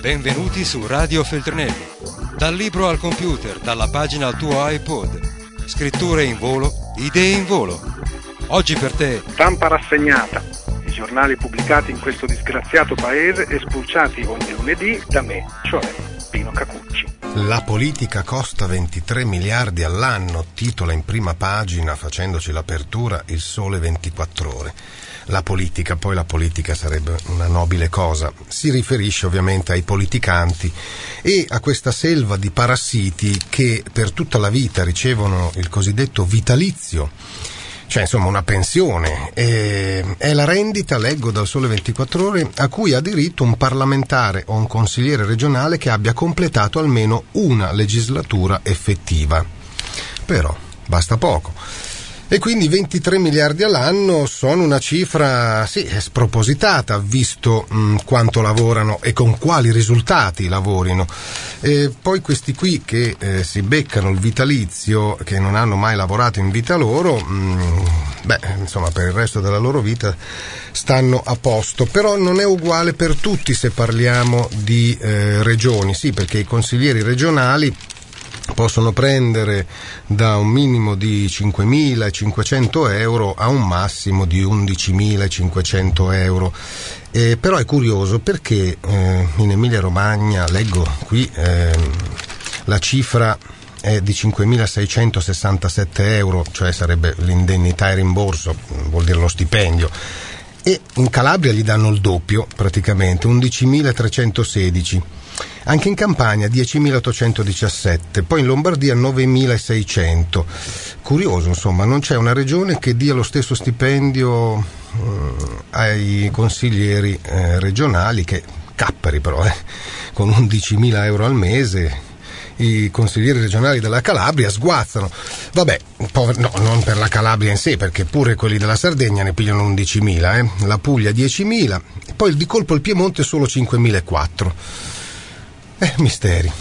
Benvenuti su Radio Feltrinelli. Dal libro al computer, dalla pagina al tuo iPod. Scritture in volo, idee in volo. Oggi per te. Stampa rassegnata. I giornali pubblicati in questo disgraziato paese e spulciati ogni lunedì da me, cioè Pino Cacucci. La politica costa 23 miliardi all'anno, titola in prima pagina facendoci l'apertura Il Sole 24 ore la politica, poi la politica sarebbe una nobile cosa. Si riferisce ovviamente ai politicanti e a questa selva di parassiti che per tutta la vita ricevono il cosiddetto vitalizio cioè insomma una pensione. E è la rendita, leggo dal Sole 24 Ore, a cui ha diritto un parlamentare o un consigliere regionale che abbia completato almeno una legislatura effettiva. Però basta poco. E quindi 23 miliardi all'anno sono una cifra, sì, spropositata, visto mh, mm, quanto lavorano e con quali risultati lavorino. E poi questi qui che eh, si beccano il vitalizio, che non hanno mai lavorato in vita loro, mh, mm, beh, insomma, per il resto della loro vita stanno a posto. Però non è uguale per tutti se parliamo di eh, regioni, sì, perché i consiglieri regionali possono prendere da un minimo di 5.500 euro a un massimo di 11.500 euro. Eh, però è curioso perché eh, in Emilia Romagna, leggo qui, eh, la cifra è di 5.667 euro, cioè sarebbe l'indennità e rimborso, vuol dire lo stipendio. E in Calabria gli danno il doppio, praticamente, 11.316 anche in Campania 10.817, poi in Lombardia 9.600. Curioso, insomma, non c'è una regione che dia lo stesso stipendio eh, ai consiglieri eh, regionali che capperi però, eh, con 11.000 euro al mese i consiglieri regionali della Calabria sguazzano. Vabbè, pover- no, non per la Calabria in sé, perché pure quelli della Sardegna ne pigliano 11.000, eh? la Puglia 10.000, poi di colpo il Piemonte solo 5.004. Eh, misteri.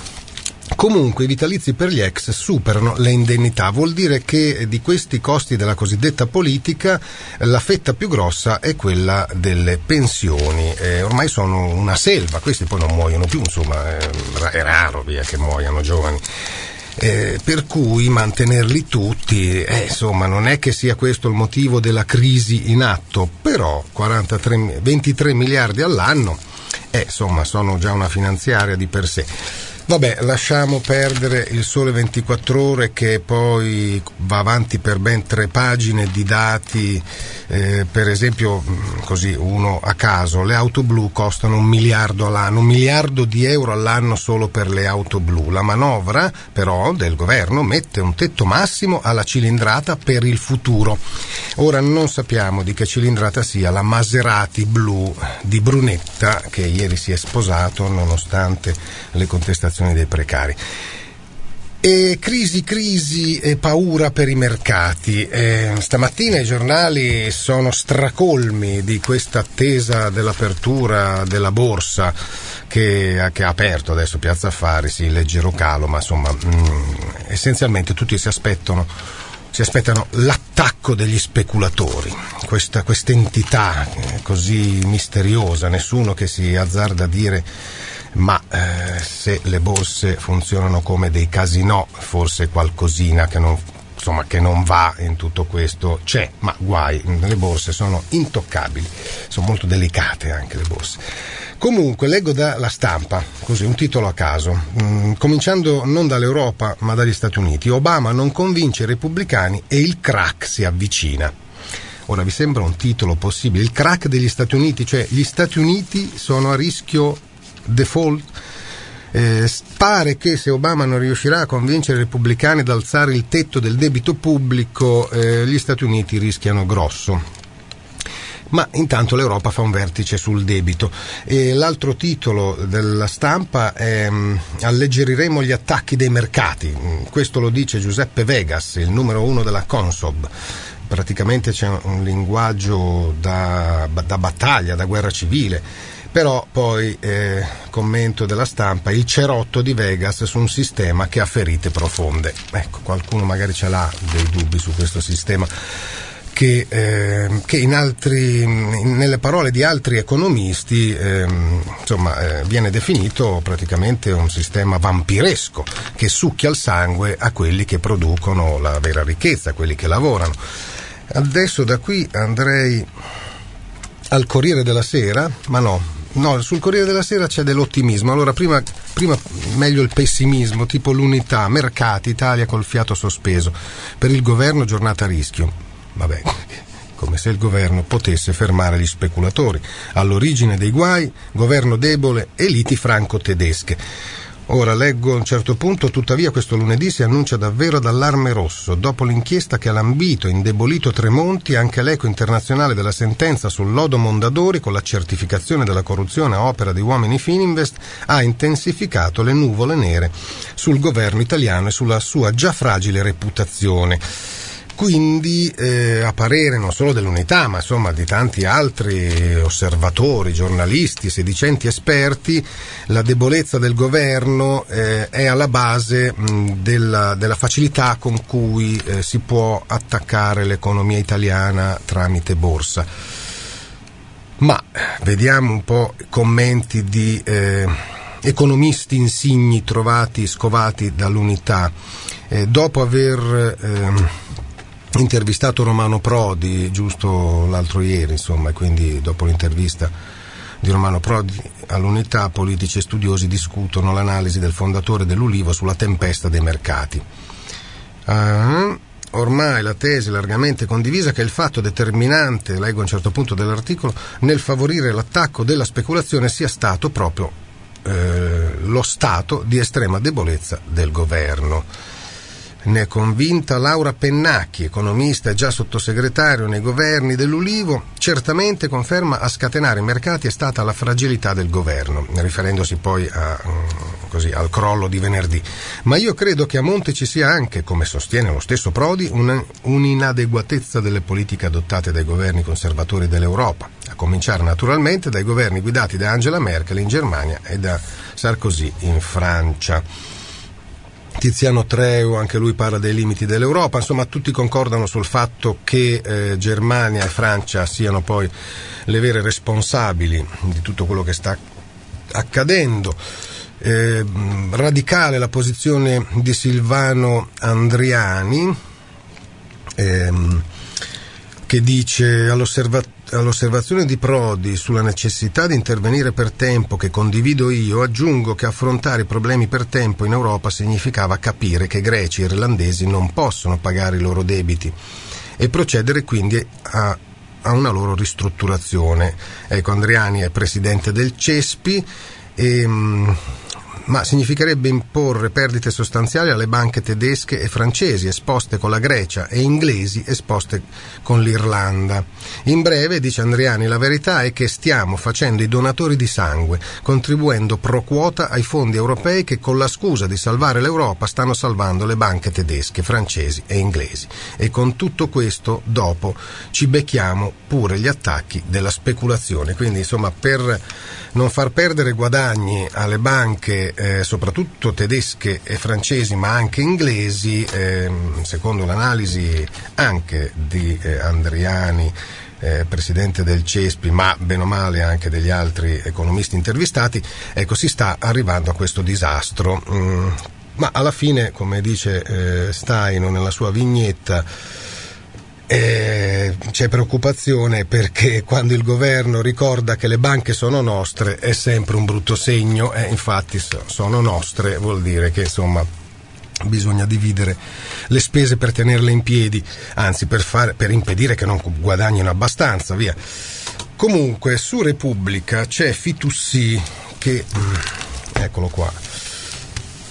Comunque i vitalizi per gli ex superano le indennità, vuol dire che di questi costi della cosiddetta politica la fetta più grossa è quella delle pensioni. Eh, ormai sono una selva, questi poi non muoiono più, insomma, eh, è raro via che muoiano giovani. Eh, per cui mantenerli tutti, eh, insomma, non è che sia questo il motivo della crisi in atto, però 43, 23 miliardi all'anno eh, insomma sono già una finanziaria di per sé. Vabbè, lasciamo perdere il sole 24 ore che poi va avanti per ben tre pagine di dati, eh, per esempio, mm, così uno a caso, le auto blu costano un miliardo all'anno, un miliardo di euro all'anno solo per le auto blu. La manovra però del governo mette un tetto massimo alla cilindrata per il futuro. Ora non sappiamo di che cilindrata sia la Maserati blu di Brunetta che ieri si è sposato nonostante le contestazioni dei precari. E crisi, crisi e paura per i mercati. Eh, stamattina i giornali sono stracolmi di questa attesa dell'apertura della borsa che, che, ha aperto adesso Piazza Affari, sì, leggero calo, ma insomma mh, mm, essenzialmente tutti si aspettano, si aspettano l'attacco degli speculatori, questa entità eh, così misteriosa, nessuno che si azzarda a dire ma eh, se le borse funzionano come dei casinò, forse qualcosina che non, insomma, che non va in tutto questo c'è, ma guai, le borse sono intoccabili, sono molto delicate anche le borse. Comunque, leggo dalla stampa, così un titolo a caso, mm, cominciando non dall'Europa ma dagli Stati Uniti. Obama non convince i repubblicani e il crack si avvicina. Ora vi sembra un titolo possibile? Il crack degli Stati Uniti, cioè gli Stati Uniti sono a rischio default. Eh, pare che se Obama non riuscirà a convincere i repubblicani ad alzare il tetto del debito pubblico, eh, gli Stati Uniti rischiano grosso. Ma intanto l'Europa fa un vertice sul debito. E l'altro titolo della stampa è mm, Alleggeriremo gli attacchi dei mercati. Mm, questo lo dice Giuseppe Vegas, il numero uno della Consob praticamente c'è un linguaggio da, da, battaglia, da guerra civile però poi eh, commento della stampa il cerotto di Vegas su un sistema che ha ferite profonde ecco qualcuno magari ce l'ha dei dubbi su questo sistema che, eh, che in altri, nelle parole di altri economisti eh, insomma, eh, viene definito praticamente un sistema vampiresco che succhia il sangue a quelli che producono la vera ricchezza, a quelli che lavorano. Adesso da qui andrei al Corriere della Sera, ma no, no, sul Corriere della Sera c'è dell'ottimismo. Allora, prima, prima, meglio il pessimismo, tipo l'unità, mercati, Italia col fiato sospeso. Per il governo giornata a rischio. Vabbè, come se il governo potesse fermare gli speculatori. All'origine dei guai, governo debole e liti franco-tedesche. Ora leggo a un certo punto, tuttavia questo lunedì si annuncia davvero d'allarme rosso. Dopo l'inchiesta che ha lambito e indebolito Tremonti, anche l'eco internazionale della sentenza sul lodo Mondadori con la certificazione della corruzione a opera di uomini Fininvest ha intensificato le nuvole nere sul governo italiano e sulla sua già fragile reputazione quindi eh, a parere non solo dell'unità ma insomma di tanti altri osservatori, giornalisti, sedicenti esperti, la debolezza del governo eh, è alla base mh, della, della, facilità con cui eh, si può attaccare l'economia italiana tramite borsa. Ma vediamo un po' commenti di eh, economisti insigni trovati, scovati dall'unità. Eh, dopo aver ehm, intervistato Romano Prodi giusto l'altro ieri, insomma, quindi dopo l'intervista di Romano Prodi all'unità politici e studiosi discutono l'analisi del fondatore dell'Ulivo sulla tempesta dei mercati. Uh, ormai la tesi largamente condivisa che il fatto determinante, leggo a un certo punto dell'articolo, nel favorire l'attacco della speculazione sia stato proprio eh, lo stato di estrema debolezza del governo. Ne è convinta Laura Pennacchi, economista e già sottosegretario nei governi dell'Ulivo, certamente conferma a scatenare i mercati è stata la fragilità del governo, riferendosi poi a, mm, così, al crollo di venerdì. Ma io credo che a monte ci sia anche, come sostiene lo stesso Prodi, una, un'inadeguatezza delle politiche adottate dai governi conservatori dell'Europa, a cominciare naturalmente dai governi guidati da Angela Merkel in Germania e da Sarkozy in Francia. Tiziano Treu, anche lui parla dei limiti dell'Europa, insomma tutti concordano sul fatto che eh, Germania e Francia siano poi le vere responsabili di tutto quello che sta accadendo. Eh, radicale la posizione di Silvano Andriani ehm, che dice all'osservatore all'osservazione di Prodi sulla necessità di intervenire per tempo che condivido io, aggiungo che affrontare i problemi per tempo in Europa significava capire che greci e irlandesi non possono pagare i loro debiti e procedere quindi a, a una loro ristrutturazione. Ecco, Andriani è presidente del CESPI e mm, ma significherebbe imporre perdite sostanziali alle banche tedesche e francesi esposte con la Grecia e inglesi esposte con l'Irlanda. In breve, dice Andriani, la verità è che stiamo facendo i donatori di sangue, contribuendo pro quota ai fondi europei che con la scusa di salvare l'Europa stanno salvando le banche tedesche, francesi e inglesi. E con tutto questo dopo ci becchiamo pure gli attacchi della speculazione. Quindi insomma per non far perdere guadagni alle banche, eh, soprattutto tedesche e francesi, ma anche inglesi, eh, secondo l'analisi anche di eh, Andriani, eh, presidente del CESPI, ma bene o male anche degli altri economisti intervistati, ecco, si sta arrivando a questo disastro. Mm, ma alla fine, come dice eh, Steino nella sua vignetta, eh, c'è preoccupazione perché quando il governo ricorda che le banche sono nostre è sempre un brutto segno e infatti sono nostre vuol dire che insomma bisogna dividere le spese per tenerle in piedi, anzi per, fare, per impedire che non guadagnino abbastanza, via. Comunque su Repubblica c'è Fitussi che mm, eccolo qua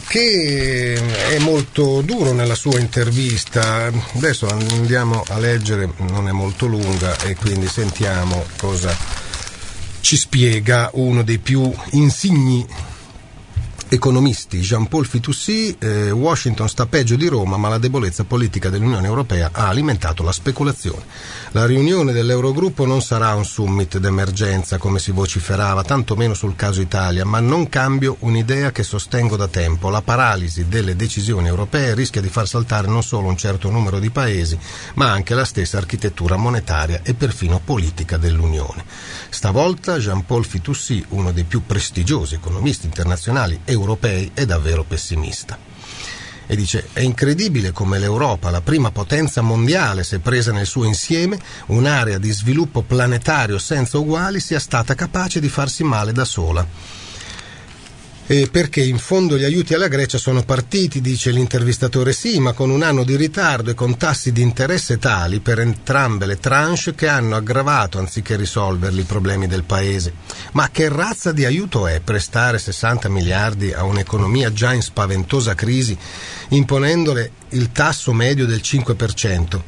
che è molto duro nella sua intervista. Adesso andiamo a leggere, non è molto lunga e quindi sentiamo cosa ci spiega uno dei più insigni economisti Jean-Paul Fitoussi, eh, Washington sta peggio di Roma, ma la debolezza politica dell'Unione Europea ha alimentato la speculazione. La riunione dell'Eurogruppo non sarà un summit d'emergenza come si vociferava, tantomeno sul caso Italia, ma non cambio un'idea che sostengo da tempo. La paralisi delle decisioni europee rischia di far saltare non solo un certo numero di paesi, ma anche la stessa architettura monetaria e perfino politica dell'Unione. Stavolta Jean-Paul Fitoussi, uno dei più prestigiosi economisti internazionali e europei è davvero pessimista. E dice, è incredibile come l'Europa, la prima potenza mondiale, se presa nel suo insieme, un'area di sviluppo planetario senza uguali, sia stata capace di farsi male da sola eh, perché in fondo gli aiuti alla Grecia sono partiti, dice l'intervistatore, sì, ma con un anno di ritardo e con tassi di interesse tali per entrambe le tranche che hanno aggravato anziché risolverli i problemi del paese. Ma che razza di aiuto è prestare 60 miliardi a un'economia già in spaventosa crisi, imponendole il tasso medio del 5%?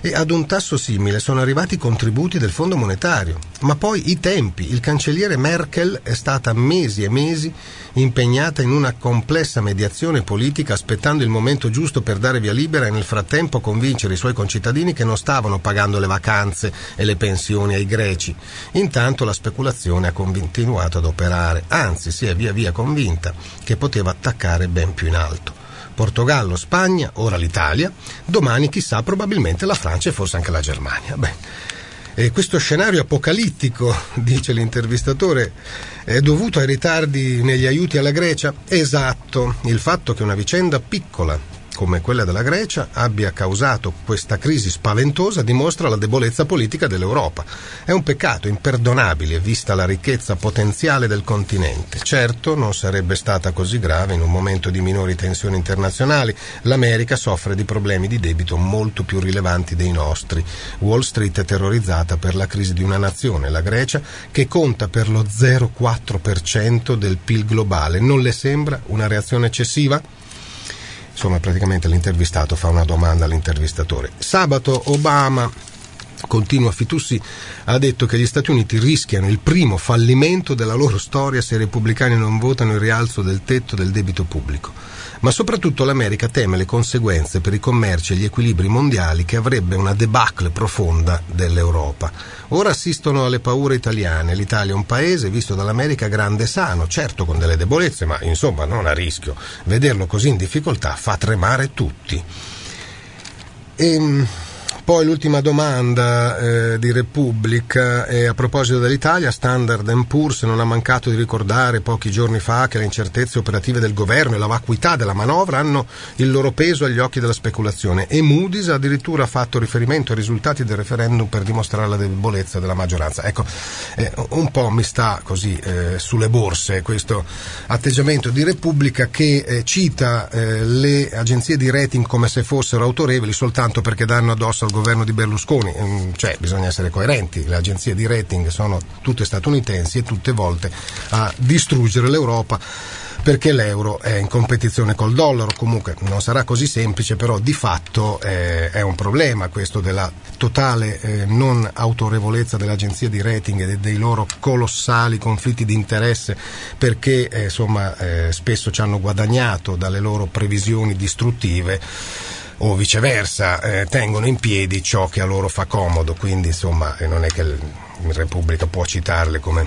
E ad un tasso simile sono arrivati i contributi del Fondo monetario. Ma poi i tempi. Il cancelliere Merkel è stata mesi e mesi impegnata in una complessa mediazione politica aspettando il momento giusto per dare via libera e nel frattempo convincere i suoi concittadini che non stavano pagando le vacanze e le pensioni ai greci. Intanto la speculazione ha continuato ad operare, anzi si è via via convinta che poteva attaccare ben più in alto. Portogallo, Spagna, ora l'Italia, domani chissà probabilmente la Francia e forse anche la Germania. Beh, e questo scenario apocalittico, dice l'intervistatore, è dovuto ai ritardi negli aiuti alla Grecia? Esatto, il fatto che una vicenda piccola come quella della Grecia abbia causato questa crisi spaventosa dimostra la debolezza politica dell'Europa. È un peccato imperdonabile vista la ricchezza potenziale del continente. Certo, non sarebbe stata così grave in un momento di minori tensioni internazionali. L'America soffre di problemi di debito molto più rilevanti dei nostri. Wall Street è terrorizzata per la crisi di una nazione, la Grecia, che conta per lo 0,4% del PIL globale. Non le sembra una reazione eccessiva? Insomma praticamente l'intervistato fa una domanda all'intervistatore. Sabato Obama continua Fitussi, ha detto che gli Stati Uniti rischiano il primo fallimento della loro storia se i repubblicani non votano il rialzo del tetto del debito pubblico ma soprattutto l'America teme le conseguenze per i commerci e gli equilibri mondiali che avrebbe una debacle profonda dell'Europa. Ora assistono alle paure italiane, l'Italia è un paese visto dall'America grande e sano, certo con delle debolezze, ma insomma non a rischio. Vederlo così in difficoltà fa tremare tutti. Ehm, poi l'ultima domanda eh, di Repubblica è a proposito dell'Italia, Standard Poor's non ha mancato di ricordare pochi giorni fa che le incertezze operative del governo e la vacuità della manovra hanno il loro peso agli occhi della speculazione e Moody's ha addirittura fatto riferimento ai risultati del referendum per dimostrare la debolezza della maggioranza. Ecco, eh, un po' mi sta così eh, sulle borse questo atteggiamento di Repubblica che eh, cita eh, le agenzie di rating come se fossero autorevoli soltanto perché danno addosso al governo governo di Berlusconi, mm, cioè bisogna essere coerenti, le agenzie di rating sono tutte statunitensi e tutte volte a distruggere l'Europa perché l'euro è in competizione col dollaro, comunque non sarà così semplice, però di fatto eh, è un problema questo della totale eh, non autorevolezza delle agenzie di rating e dei loro colossali conflitti di interesse perché eh, insomma, eh, spesso ci hanno guadagnato dalle loro previsioni distruttive o viceversa eh, tengono in piedi ciò che a loro fa comodo, quindi insomma eh, non è che la Repubblica può citarle come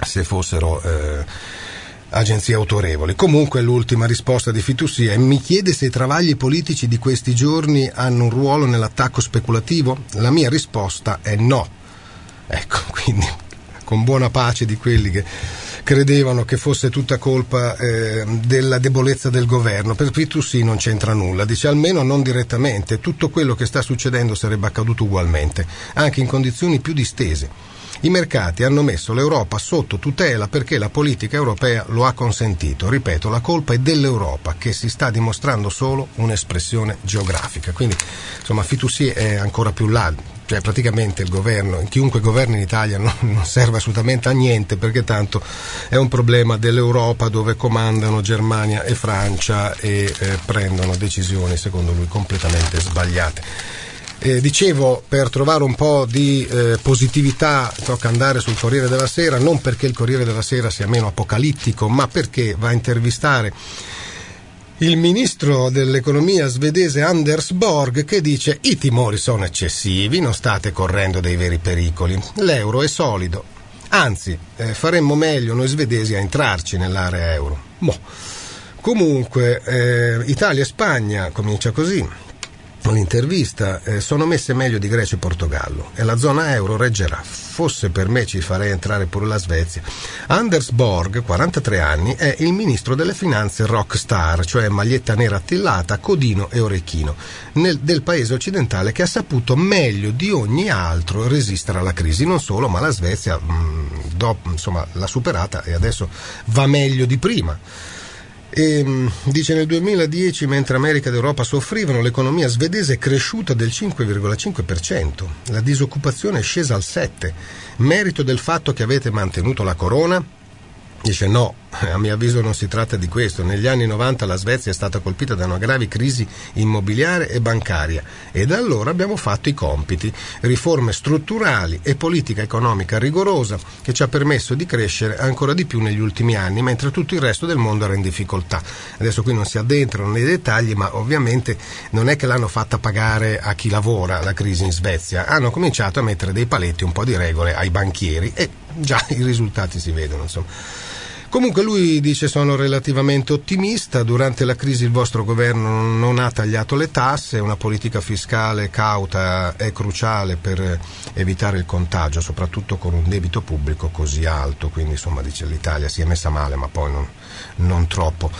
se fossero eh, agenzie autorevoli. Comunque l'ultima risposta di Fitussi è mi chiede se i travagli politici di questi giorni hanno un ruolo nell'attacco speculativo? La mia risposta è no. Ecco, quindi con buona pace di quelli che credevano che fosse tutta colpa eh, della debolezza del governo. Per Pitussi non c'entra nulla, dice almeno non direttamente, tutto quello che sta succedendo sarebbe accaduto ugualmente, anche in condizioni più distese. I mercati hanno messo l'Europa sotto tutela perché la politica europea lo ha consentito. Ripeto, la colpa è dell'Europa che si sta dimostrando solo un'espressione geografica. Quindi, insomma, Fitussi è ancora più là cioè praticamente il governo, chiunque governi in Italia non, non, serve assolutamente a niente perché tanto è un problema dell'Europa dove comandano Germania e Francia e eh, prendono decisioni secondo lui completamente sbagliate. Eh, dicevo, per trovare un po' di eh, positività tocca andare sul Corriere della Sera, non perché il Corriere della Sera sia meno apocalittico, ma perché va a intervistare il ministro dell'economia svedese Anders Borg che dice i timori sono eccessivi, non state correndo dei veri pericoli, l'euro è solido, anzi eh, faremmo meglio noi svedesi a entrarci nell'area euro. Boh. Comunque eh, Italia e Spagna comincia così, l'intervista eh, sono messe meglio di Grecia e Portogallo e la zona euro reggerà. Fosse per me ci farei entrare pure la Svezia. Anders Borg, 43 anni, è il ministro delle finanze rockstar, cioè maglietta nera attillata, codino e orecchino, nel, del paese occidentale che ha saputo meglio di ogni altro resistere alla crisi. Non solo, ma la Svezia mh, mm, dopo, insomma, l'ha superata e adesso va meglio di prima. E, ehm, dice nel 2010, mentre America ed Europa soffrivano, l'economia svedese è cresciuta del 5,5%, la disoccupazione è scesa al 7%, merito del fatto che avete mantenuto la corona? Dice no, a mio avviso non si tratta di questo. Negli anni 90 la Svezia è stata colpita da una grave crisi immobiliare e bancaria e da allora abbiamo fatto i compiti, riforme strutturali e politica economica rigorosa che ci ha permesso di crescere ancora di più negli ultimi anni, mentre tutto il resto del mondo era in difficoltà. Adesso qui non si addentrano nei dettagli, ma ovviamente non è che l'hanno fatta pagare a chi lavora la crisi in Svezia, hanno cominciato a mettere dei paletti, un po' di regole ai banchieri e già i risultati si vedono, insomma. Comunque lui dice sono relativamente ottimista, durante la crisi il vostro governo non ha tagliato le tasse, una politica fiscale cauta è cruciale per evitare il contagio, soprattutto con un debito pubblico così alto, quindi insomma dice l'Italia si è messa male ma poi non, non troppo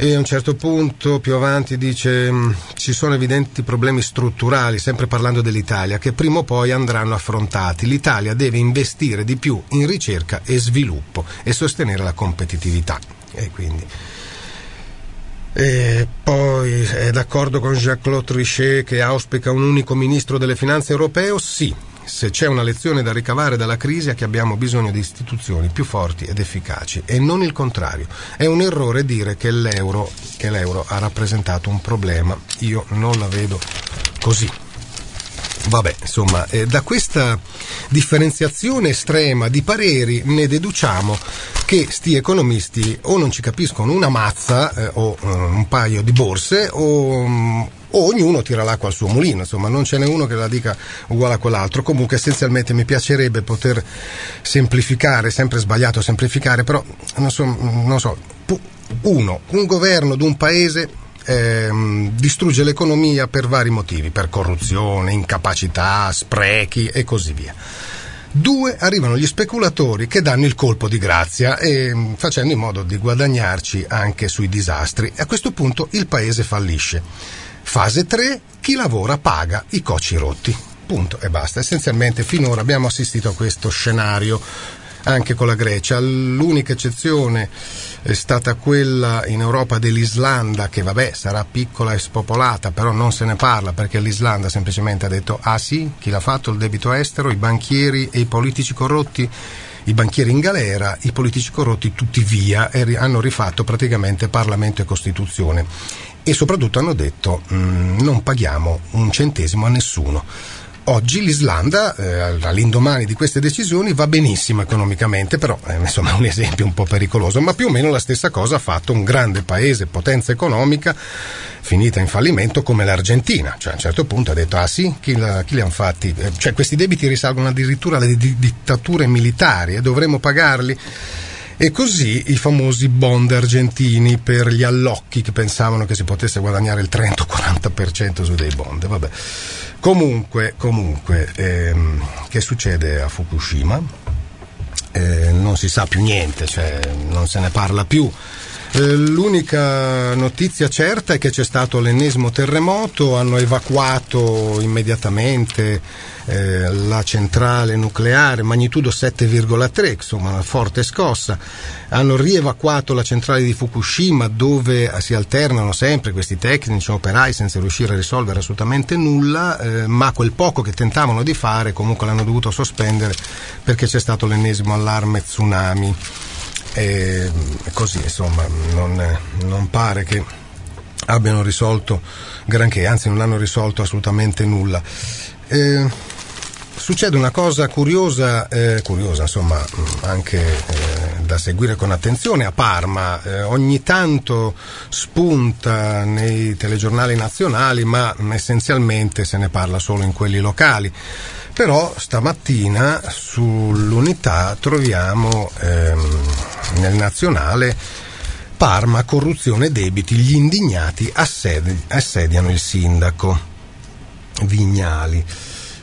e a un certo punto più avanti dice mm, ci sono evidenti problemi strutturali, sempre parlando dell'Italia, che prima o poi andranno affrontati. L'Italia deve investire di più in ricerca e sviluppo e sostenere la competitività. E quindi... E poi è d'accordo con Jacques-Claude Trichet che auspica un unico ministro delle finanze europeo? Sì, se c'è una lezione da ricavare dalla crisi è che abbiamo bisogno di istituzioni più forti ed efficaci e non il contrario. È un errore dire che l'euro, che l'euro ha rappresentato un problema. Io non la vedo così. Vabbè, insomma, eh, da questa differenziazione estrema di pareri ne deduciamo che sti economisti o non ci capiscono una mazza eh, o uh, un paio di borse o, um, o ognuno tira l'acqua al suo mulino, insomma non ce n'è uno che la dica uguale a quell'altro. Comunque essenzialmente mi piacerebbe poter semplificare, sempre sbagliato semplificare, però non so, non so uno, un governo di un paese ehm, distrugge l'economia per vari motivi, per corruzione, incapacità, sprechi e così via. Due, arrivano gli speculatori che danno il colpo di grazia e, mm, facendo in modo di guadagnarci anche sui disastri. A questo punto il paese fallisce. Fase 3, chi lavora paga i coci rotti. Punto e basta. Essenzialmente finora abbiamo assistito a questo scenario anche con la Grecia. L'unica eccezione è stata quella in Europa dell'Islanda, che vabbè sarà piccola e spopolata, però non se ne parla perché l'Islanda semplicemente ha detto ah sì, chi l'ha fatto il debito estero, i banchieri e i politici corrotti i banchieri in galera, i politici corrotti tutti via e hanno rifatto praticamente Parlamento e Costituzione e soprattutto hanno detto mm, non paghiamo un centesimo a nessuno. Oggi l'Islanda, eh, all'indomani di queste decisioni, va benissimo economicamente, però eh, insomma è un esempio un po' pericoloso, ma più o meno la stessa cosa ha fatto un grande paese, potenza economica, finita in fallimento come l'Argentina. Cioè a un certo punto ha detto, ah sì, chi, la, chi li hanno fatti? Eh, cioè questi debiti risalgono addirittura alle di- dittature militari e dovremmo pagarli. E così i famosi bond argentini per gli allocchi che pensavano che si potesse guadagnare il 30-40% su dei bond. Vabbè. Comunque, comunque ehm, che succede a Fukushima? Eh, non si sa più niente, cioè non se ne parla più. Eh, l'unica notizia certa è che c'è stato l'ennesimo terremoto, hanno evacuato immediatamente eh, la centrale nucleare, magnitudo 7,3, insomma una forte scossa, hanno rievacuato la centrale di Fukushima dove si alternano sempre questi tecnici operai senza riuscire a risolvere assolutamente nulla, eh, ma quel poco che tentavano di fare comunque l'hanno dovuto sospendere perché c'è stato l'ennesimo allarme tsunami. E così insomma non, non pare che abbiano risolto granché, anzi non hanno risolto assolutamente nulla. Eh, succede una cosa curiosa, eh, curiosa insomma anche eh, da seguire con attenzione a Parma, eh, ogni tanto spunta nei telegiornali nazionali ma essenzialmente se ne parla solo in quelli locali. Però stamattina sull'unità troviamo ehm, nel nazionale Parma, corruzione debiti, gli indignati assedi- assediano il sindaco Vignali.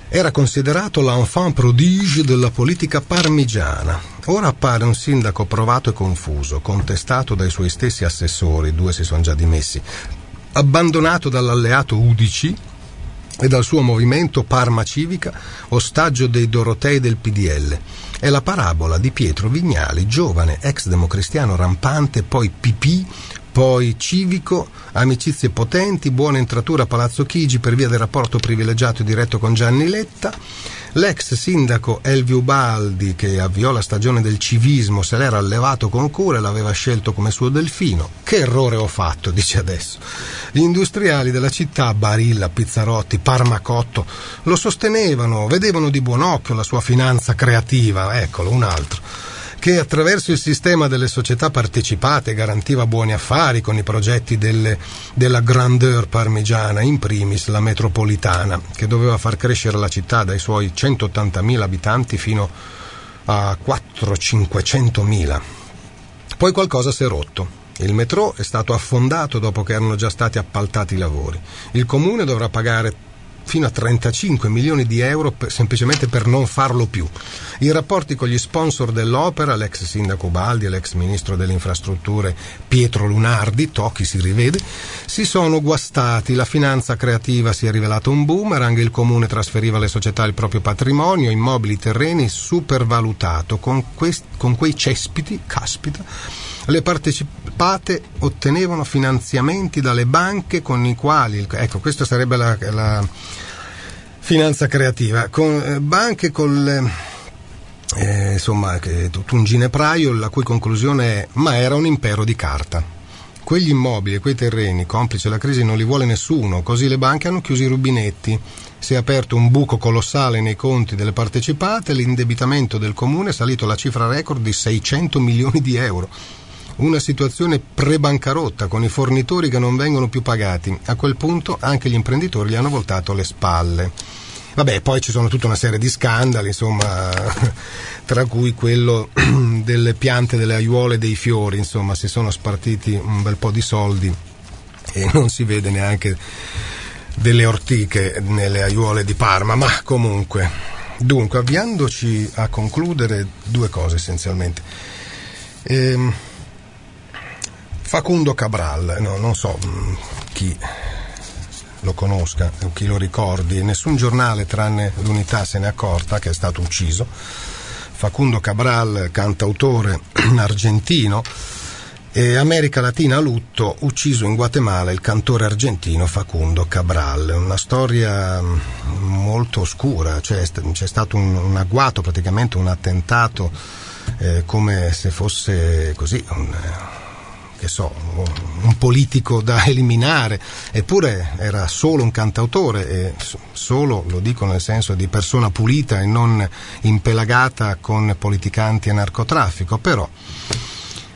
Era considerato l'enfant prodige della politica parmigiana. Ora appare un sindaco provato e confuso, contestato dai suoi stessi assessori, due si sono già dimessi, abbandonato dall'alleato Udici e dal suo movimento Parma Civica, ostaggio dei Dorotei del PDL. È la parabola di Pietro Vignali, giovane ex democristiano rampante, poi pipì, poi civico, amicizie potenti, buona entratura a Palazzo Chigi per via del rapporto privilegiato e diretto con Gianni Letta, l'ex sindaco Elvio Baldi che avviò la stagione del civismo se l'era allevato con cura e l'aveva scelto come suo delfino. Che errore ho fatto, dice adesso. Gli industriali della città, Barilla, Pizzarotti, Parmacotto, lo sostenevano, vedevano di buon occhio la sua finanza creativa, eccolo, un altro che attraverso il sistema delle società partecipate garantiva buoni affari con i progetti delle, della grandeur parmigiana, in primis la metropolitana, che doveva far crescere la città dai suoi 180.000 abitanti fino a 400-500.000. Poi qualcosa si è rotto. Il metro è stato affondato dopo che erano già stati appaltati i lavori. Il comune dovrà pagare fino a 35 milioni di euro per, semplicemente per non farlo più. I rapporti con gli sponsor dell'opera, l'ex sindaco Baldi e l'ex ministro delle infrastrutture Pietro Lunardi, Tocchi si rivede, si sono guastati, la finanza creativa si è rivelata un boomerang, il comune trasferiva alle società il proprio patrimonio, immobili, terreni supervalutato, con, quest, con quei cespiti, caspita, le partecipate ottenevano finanziamenti dalle banche con i quali, ecco, questa sarebbe la, la finanza creativa, con eh, banche con eh, insomma, tutto un ginepraio la cui conclusione è ma era un impero di carta. Quegli immobili, quei terreni, complice la crisi, non li vuole nessuno, così le banche hanno chiuso i rubinetti. Si è aperto un buco colossale nei conti delle partecipate, l'indebitamento del comune è salito alla cifra record di 600 milioni di euro una situazione pre-bancarotta con i fornitori che non vengono più pagati. A quel punto anche gli imprenditori gli hanno voltato le spalle. Vabbè, poi ci sono tutta una serie di scandali, insomma, tra cui quello delle piante, delle aiuole, dei fiori, insomma, si sono spartiti un bel po' di soldi e non si vede neanche delle ortiche nelle aiuole di Parma, ma comunque. Dunque, avviandoci a concludere due cose essenzialmente. Ehm, Facundo Cabral, no, non so mm, chi lo conosca o chi lo ricordi, nessun giornale tranne l'unità se ne è accorta che è stato ucciso. Facundo Cabral, cantautore argentino, e America Latina a lutto, ucciso in Guatemala il cantore argentino Facundo Cabral. Una storia mm, molto oscura, cioè c'è stato un, un agguato, praticamente un attentato, eh, come se fosse così un, che so, un politico da eliminare, eppure era solo un cantautore, e solo, lo dico nel senso di persona pulita e non impelagata con politicanti e narcotraffico, però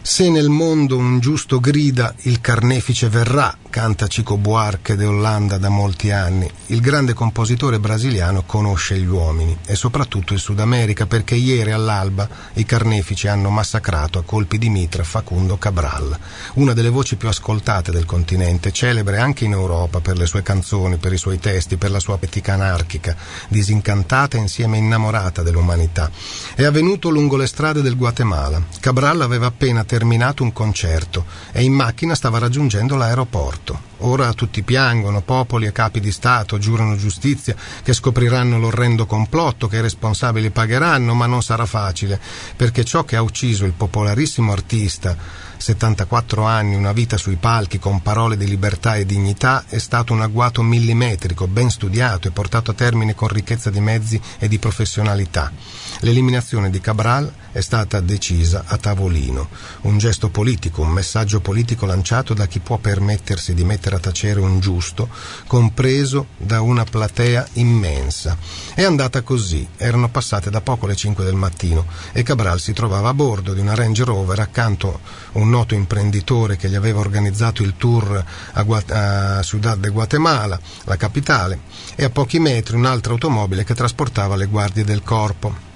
se nel mondo un giusto grida, il carnefice verrà, canta Chico Buarque de Hollanda da molti anni. Il grande compositore brasiliano conosce gli uomini e soprattutto il Sud America perché ieri all'alba i carnefici hanno massacrato a colpi di mitra Facundo Cabral, una delle voci più ascoltate del continente, celebre anche in Europa per le sue canzoni, per i suoi testi, per la sua etica anarchica, disincantata e insieme innamorata dell'umanità. È avvenuto lungo le strade del Guatemala. Cabral aveva appena terminato un concerto e in macchina stava raggiungendo l'aeroporto. agosto. Ora tutti piangono, popoli e capi di Stato giurano giustizia, che scopriranno l'orrendo complotto, che i responsabili pagheranno, ma non sarà facile, perché ciò che ha ucciso il popolarissimo artista 74 anni, una vita sui palchi con parole di libertà e dignità, è stato un agguato millimetrico, ben studiato e portato a termine con ricchezza di mezzi e di professionalità. L'eliminazione di Cabral è stata decisa a tavolino, un gesto politico, un messaggio politico lanciato da chi può permettersi di mettere mettere a tacere un giusto, compreso da una platea immensa. È andata così. Erano passate da poco le 5 del mattino e Cabral si trovava a bordo di una Range Rover accanto a un noto imprenditore che gli aveva organizzato il tour a, Guat- a Ciudad de Guatemala, la capitale, e a pochi metri un'altra automobile che trasportava le guardie del corpo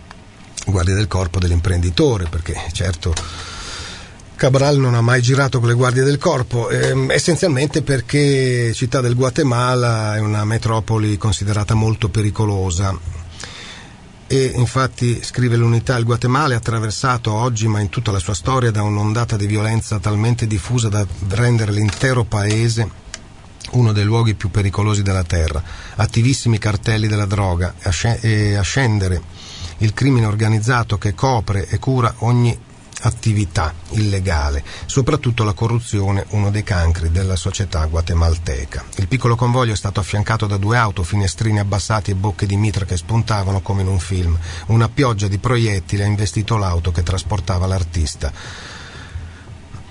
guardie del corpo dell'imprenditore, perché certo Cabral non ha mai girato con le guardie del corpo, ehm, essenzialmente perché Città del Guatemala è una metropoli considerata molto pericolosa. E infatti, scrive l'unità, il Guatemala è attraversato oggi, ma in tutta la sua storia, da un'ondata di violenza talmente diffusa da rendere l'intero paese uno dei luoghi più pericolosi della terra, attivissimi cartelli della droga e a scendere il crimine organizzato che copre e cura ogni attività illegale, soprattutto la corruzione, uno dei cancri della società guatemalteca. Il piccolo convoglio è stato affiancato da due auto, finestrini abbassati e bocche di mitra che spuntavano come in un film. Una pioggia di proiettili ha investito l'auto che trasportava l'artista.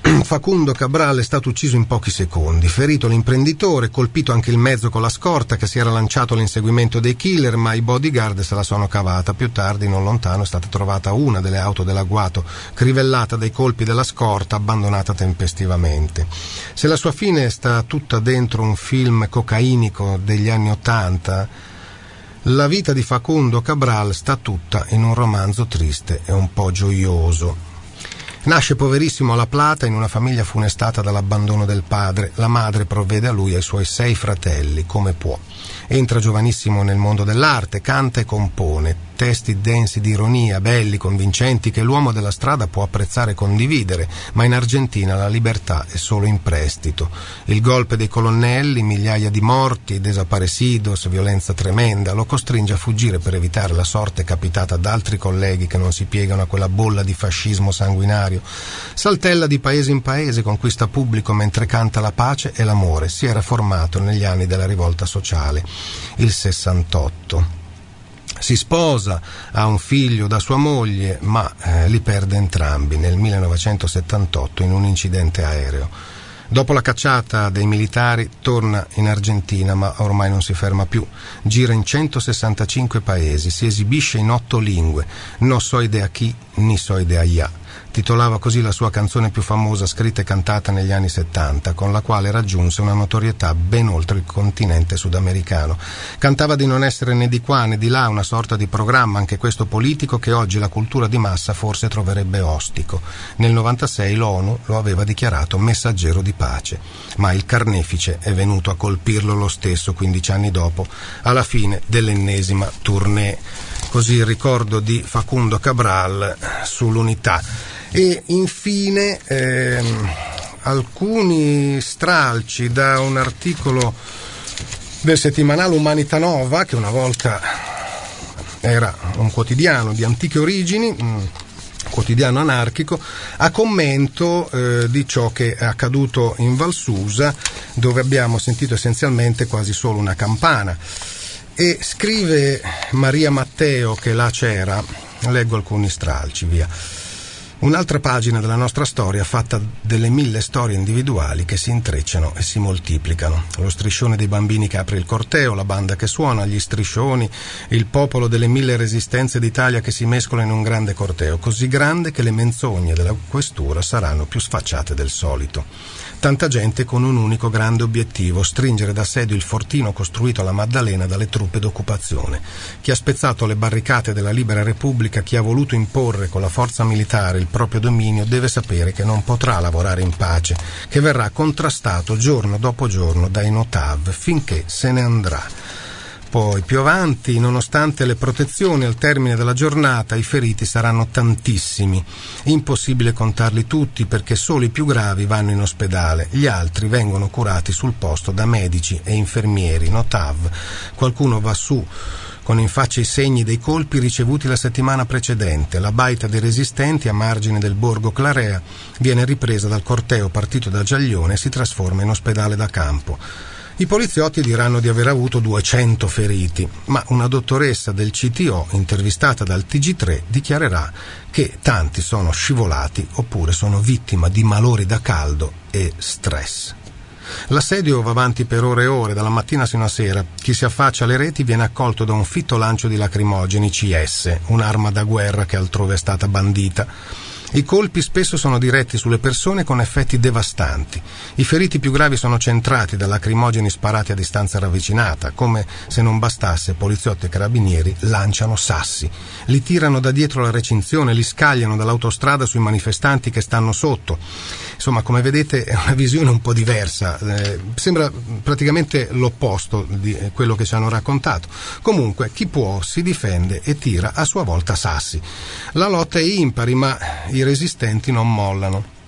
Facundo Cabral è stato ucciso in pochi secondi, ferito l'imprenditore, colpito anche il mezzo con la scorta che si era lanciato all'inseguimento dei killer, ma i bodyguard se la sono cavata. Più tardi, non lontano, è stata trovata una delle auto dell'agguato, crivellata dai colpi della scorta, abbandonata tempestivamente. Se la sua fine sta tutta dentro un film cocainico degli anni Ottanta, la vita di Facundo Cabral sta tutta in un romanzo triste e un po' gioioso. Nasce poverissimo a La Plata in una famiglia funestata dall'abbandono del padre. La madre provvede a lui e ai suoi sei fratelli, come può. Entra giovanissimo nel mondo dell'arte, canta e compone, testi densi di ironia, belli, convincenti, che l'uomo della strada può apprezzare e condividere, ma in Argentina la libertà è solo in prestito. Il golpe dei colonnelli, migliaia di morti, desaparecidos, violenza tremenda, lo costringe a fuggire per evitare la sorte capitata ad altri colleghi che non si piegano a quella bolla di fascismo sanguinario. Saltella di paese in paese, conquista pubblico mentre canta la pace e l'amore. Si era formato negli anni della rivolta sociale, il 68 si sposa, ha un figlio da sua moglie, ma eh, li perde entrambi nel 1978 in un incidente aereo. Dopo la cacciata dei militari torna in Argentina, ma ormai non si ferma più. Gira in 165 paesi, si esibisce in otto lingue. No soy de aquí, ni soy de allá titolava così la sua canzone più famosa scritta e cantata negli anni 70, con la quale raggiunse una notorietà ben oltre il continente sudamericano. Cantava di non essere né di qua né di là, una sorta di programma, anche questo politico, che oggi la cultura di massa forse troverebbe ostico. Nel 96 l'ONU lo aveva dichiarato messaggero di pace, ma il carnefice è venuto a colpirlo lo stesso 15 anni dopo, alla fine dell'ennesima tournée. Così il ricordo di Facundo Cabral sull'unità. E infine ehm, alcuni stralci da un articolo del settimanale Umanità Nova, che una volta era un quotidiano di antiche origini, quotidiano anarchico, a commento eh, di ciò che è accaduto in Valsusa, dove abbiamo sentito essenzialmente quasi solo una campana. E scrive Maria Matteo, che là c'era, leggo alcuni stralci, via. Un'altra pagina della nostra storia fatta delle mille storie individuali che si intrecciano e si moltiplicano. Lo striscione dei bambini che apre il corteo, la banda che suona, gli striscioni, il popolo delle mille resistenze d'Italia che si mescola in un grande corteo, così grande che le menzogne della questura saranno più sfacciate del solito tanta gente con un unico grande obiettivo, stringere d'assedio il fortino costruito alla Maddalena dalle truppe d'occupazione. Chi ha spezzato le barricate della libera Repubblica, chi ha voluto imporre con la forza militare il proprio dominio, deve sapere che non potrà lavorare in pace, che verrà contrastato giorno dopo giorno dai Notav finché se ne andrà. Poi, più avanti, nonostante le protezioni al termine della giornata, i feriti saranno tantissimi. Impossibile contarli tutti perché solo i più gravi vanno in ospedale, gli altri vengono curati sul posto da medici e infermieri, notav. Qualcuno va su con in faccia i segni dei colpi ricevuti la settimana precedente. La baita dei resistenti a margine del borgo Clarea viene ripresa dal corteo partito da Giaglione e si trasforma in ospedale da campo. I poliziotti diranno di aver avuto 200 feriti, ma una dottoressa del CTO intervistata dal TG3 dichiarerà che tanti sono scivolati oppure sono vittima di malori da caldo e stress. L'assedio va avanti per ore e ore, dalla mattina sino a sera. Chi si affaccia alle reti viene accolto da un fitto lancio di lacrimogeni CS, un'arma da guerra che altrove è stata bandita. I colpi spesso sono diretti sulle persone con effetti devastanti. I feriti più gravi sono centrati da lacrimogeni sparati a distanza ravvicinata. Come se non bastasse, poliziotti e carabinieri lanciano sassi. Li tirano da dietro la recinzione, li scagliano dall'autostrada sui manifestanti che stanno sotto. Insomma, come vedete è una visione un po' diversa, eh, sembra praticamente l'opposto di quello che ci hanno raccontato. Comunque, chi può si difende e tira a sua volta sassi. La lotta è impari, ma i resistenti non mollano.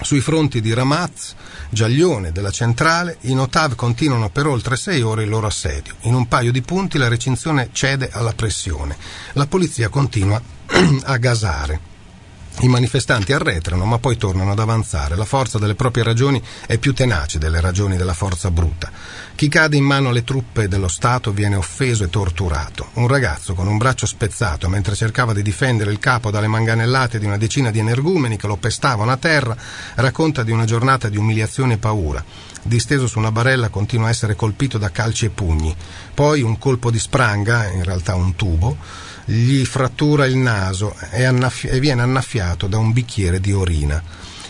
Sui fronti di Ramaz, Giaglione della centrale, i Notav continuano per oltre sei ore il loro assedio. In un paio di punti la recinzione cede alla pressione. La polizia continua a gasare. I manifestanti arretrano, ma poi tornano ad avanzare. La forza delle proprie ragioni è più tenace delle ragioni della forza bruta. Chi cade in mano alle truppe dello Stato viene offeso e torturato. Un ragazzo con un braccio spezzato mentre cercava di difendere il capo dalle manganellate di una decina di energumeni che lo pestavano a terra, racconta di una giornata di umiliazione e paura. Disteso su una barella continua a essere colpito da calci e pugni. Poi un colpo di spranga, in realtà un tubo, gli frattura il naso e, annaffi- e viene annaffiato da un bicchiere di orina.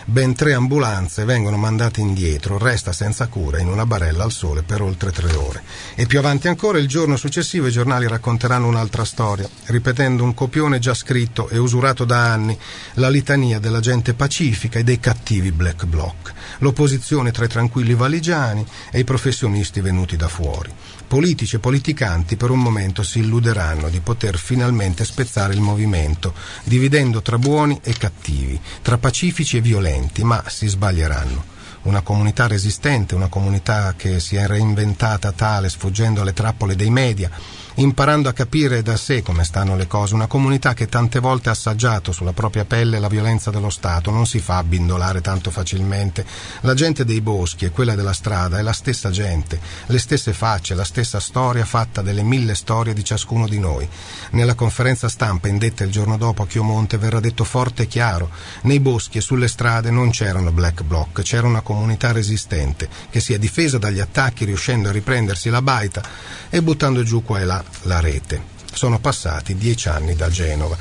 Ben tre ambulanze vengono mandate indietro, resta senza cura in una barella al sole per oltre tre ore. E più avanti ancora, il giorno successivo, i giornali racconteranno un'altra storia, ripetendo un copione già scritto e usurato da anni, la litania della gente pacifica e dei cattivi black bloc, l'opposizione tra i tranquilli valigiani e i professionisti venuti da fuori. Politici e politicanti per un momento si illuderanno di poter finalmente spezzare il movimento, dividendo tra buoni e cattivi, tra pacifici e violenti, ma si sbaglieranno. Una comunità resistente, una comunità che si è reinventata tale sfuggendo alle trappole dei media, imparando a capire da sé come stanno le cose, una comunità che tante volte ha assaggiato sulla propria pelle la violenza dello Stato, non si fa abbindolare tanto facilmente. La gente dei boschi e quella della strada è la stessa gente, le stesse facce, la stessa storia fatta delle mille storie di ciascuno di noi. Nella conferenza stampa indetta il giorno dopo a Chiomonte verrà detto forte e chiaro, nei boschi e sulle strade non c'erano black bloc, c'era una comunità resistente che si è difesa dagli attacchi riuscendo a riprendersi la baita e buttando giù qua e là la rete. Sono passati dieci anni da Genova.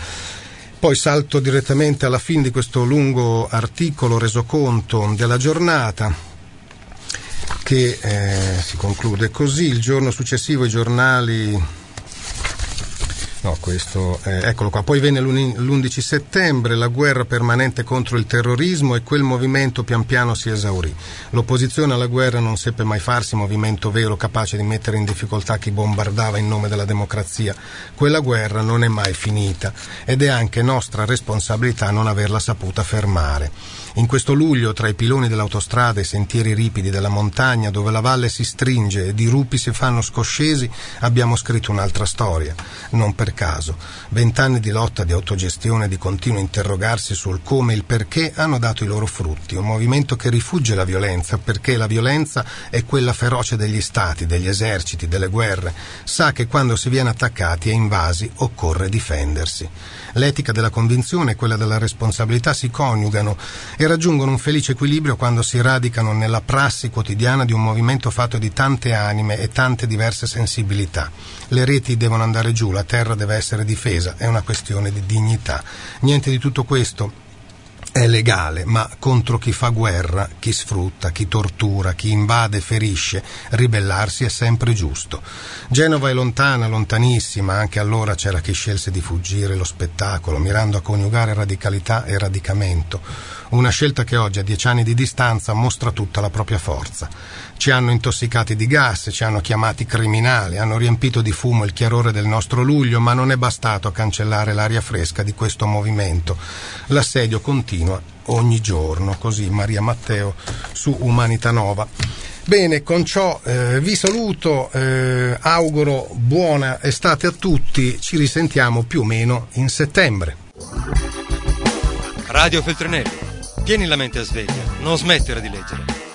Poi salto direttamente alla fine di questo lungo articolo resoconto della giornata che eh, si conclude così. Il giorno successivo i giornali No, questo, eh, eccolo qua. Poi venne l'11 settembre, la guerra permanente contro il terrorismo e quel movimento pian piano si esaurì. L'opposizione alla guerra non seppe mai farsi movimento vero capace di mettere in difficoltà chi bombardava in nome della democrazia. Quella guerra non è mai finita ed è anche nostra responsabilità non averla saputa fermare. In questo luglio, tra i piloni dell'autostrada e i sentieri ripidi della montagna, dove la valle si stringe e di rupi si fanno scoscesi, abbiamo scritto un'altra storia. Non per caso. Vent'anni di lotta, di autogestione, di continuo interrogarsi sul come e il perché hanno dato i loro frutti. Un movimento che rifugge la violenza, perché la violenza è quella feroce degli stati, degli eserciti, delle guerre. Sa che quando si viene attaccati e invasi occorre difendersi. L'etica della convinzione e quella della responsabilità si coniugano e raggiungono un felice equilibrio quando si radicano nella prassi quotidiana di un movimento fatto di tante anime e tante diverse sensibilità. Le reti devono andare giù, la terra deve essere difesa, è una questione di dignità. Niente di tutto questo è legale, ma contro chi fa guerra, chi sfrutta, chi tortura, chi invade, ferisce, ribellarsi è sempre giusto. Genova è lontana, lontanissima, anche allora c'era chi scelse di fuggire lo spettacolo, mirando a coniugare radicalità e radicamento. Una scelta che oggi, a dieci anni di distanza, mostra tutta la propria forza. Ci hanno intossicati di gas, ci hanno chiamati criminali, hanno riempito di fumo il chiarore del nostro luglio, ma non è bastato a cancellare l'aria fresca di questo movimento. L'assedio continua ogni giorno, così Maria Matteo su Umanità Nova. Bene, con ciò eh, vi saluto, eh, auguro buona estate a tutti, ci risentiamo più o meno in settembre. Radio Feltrinelli, tieni la mente a sveglia, non smettere di leggere.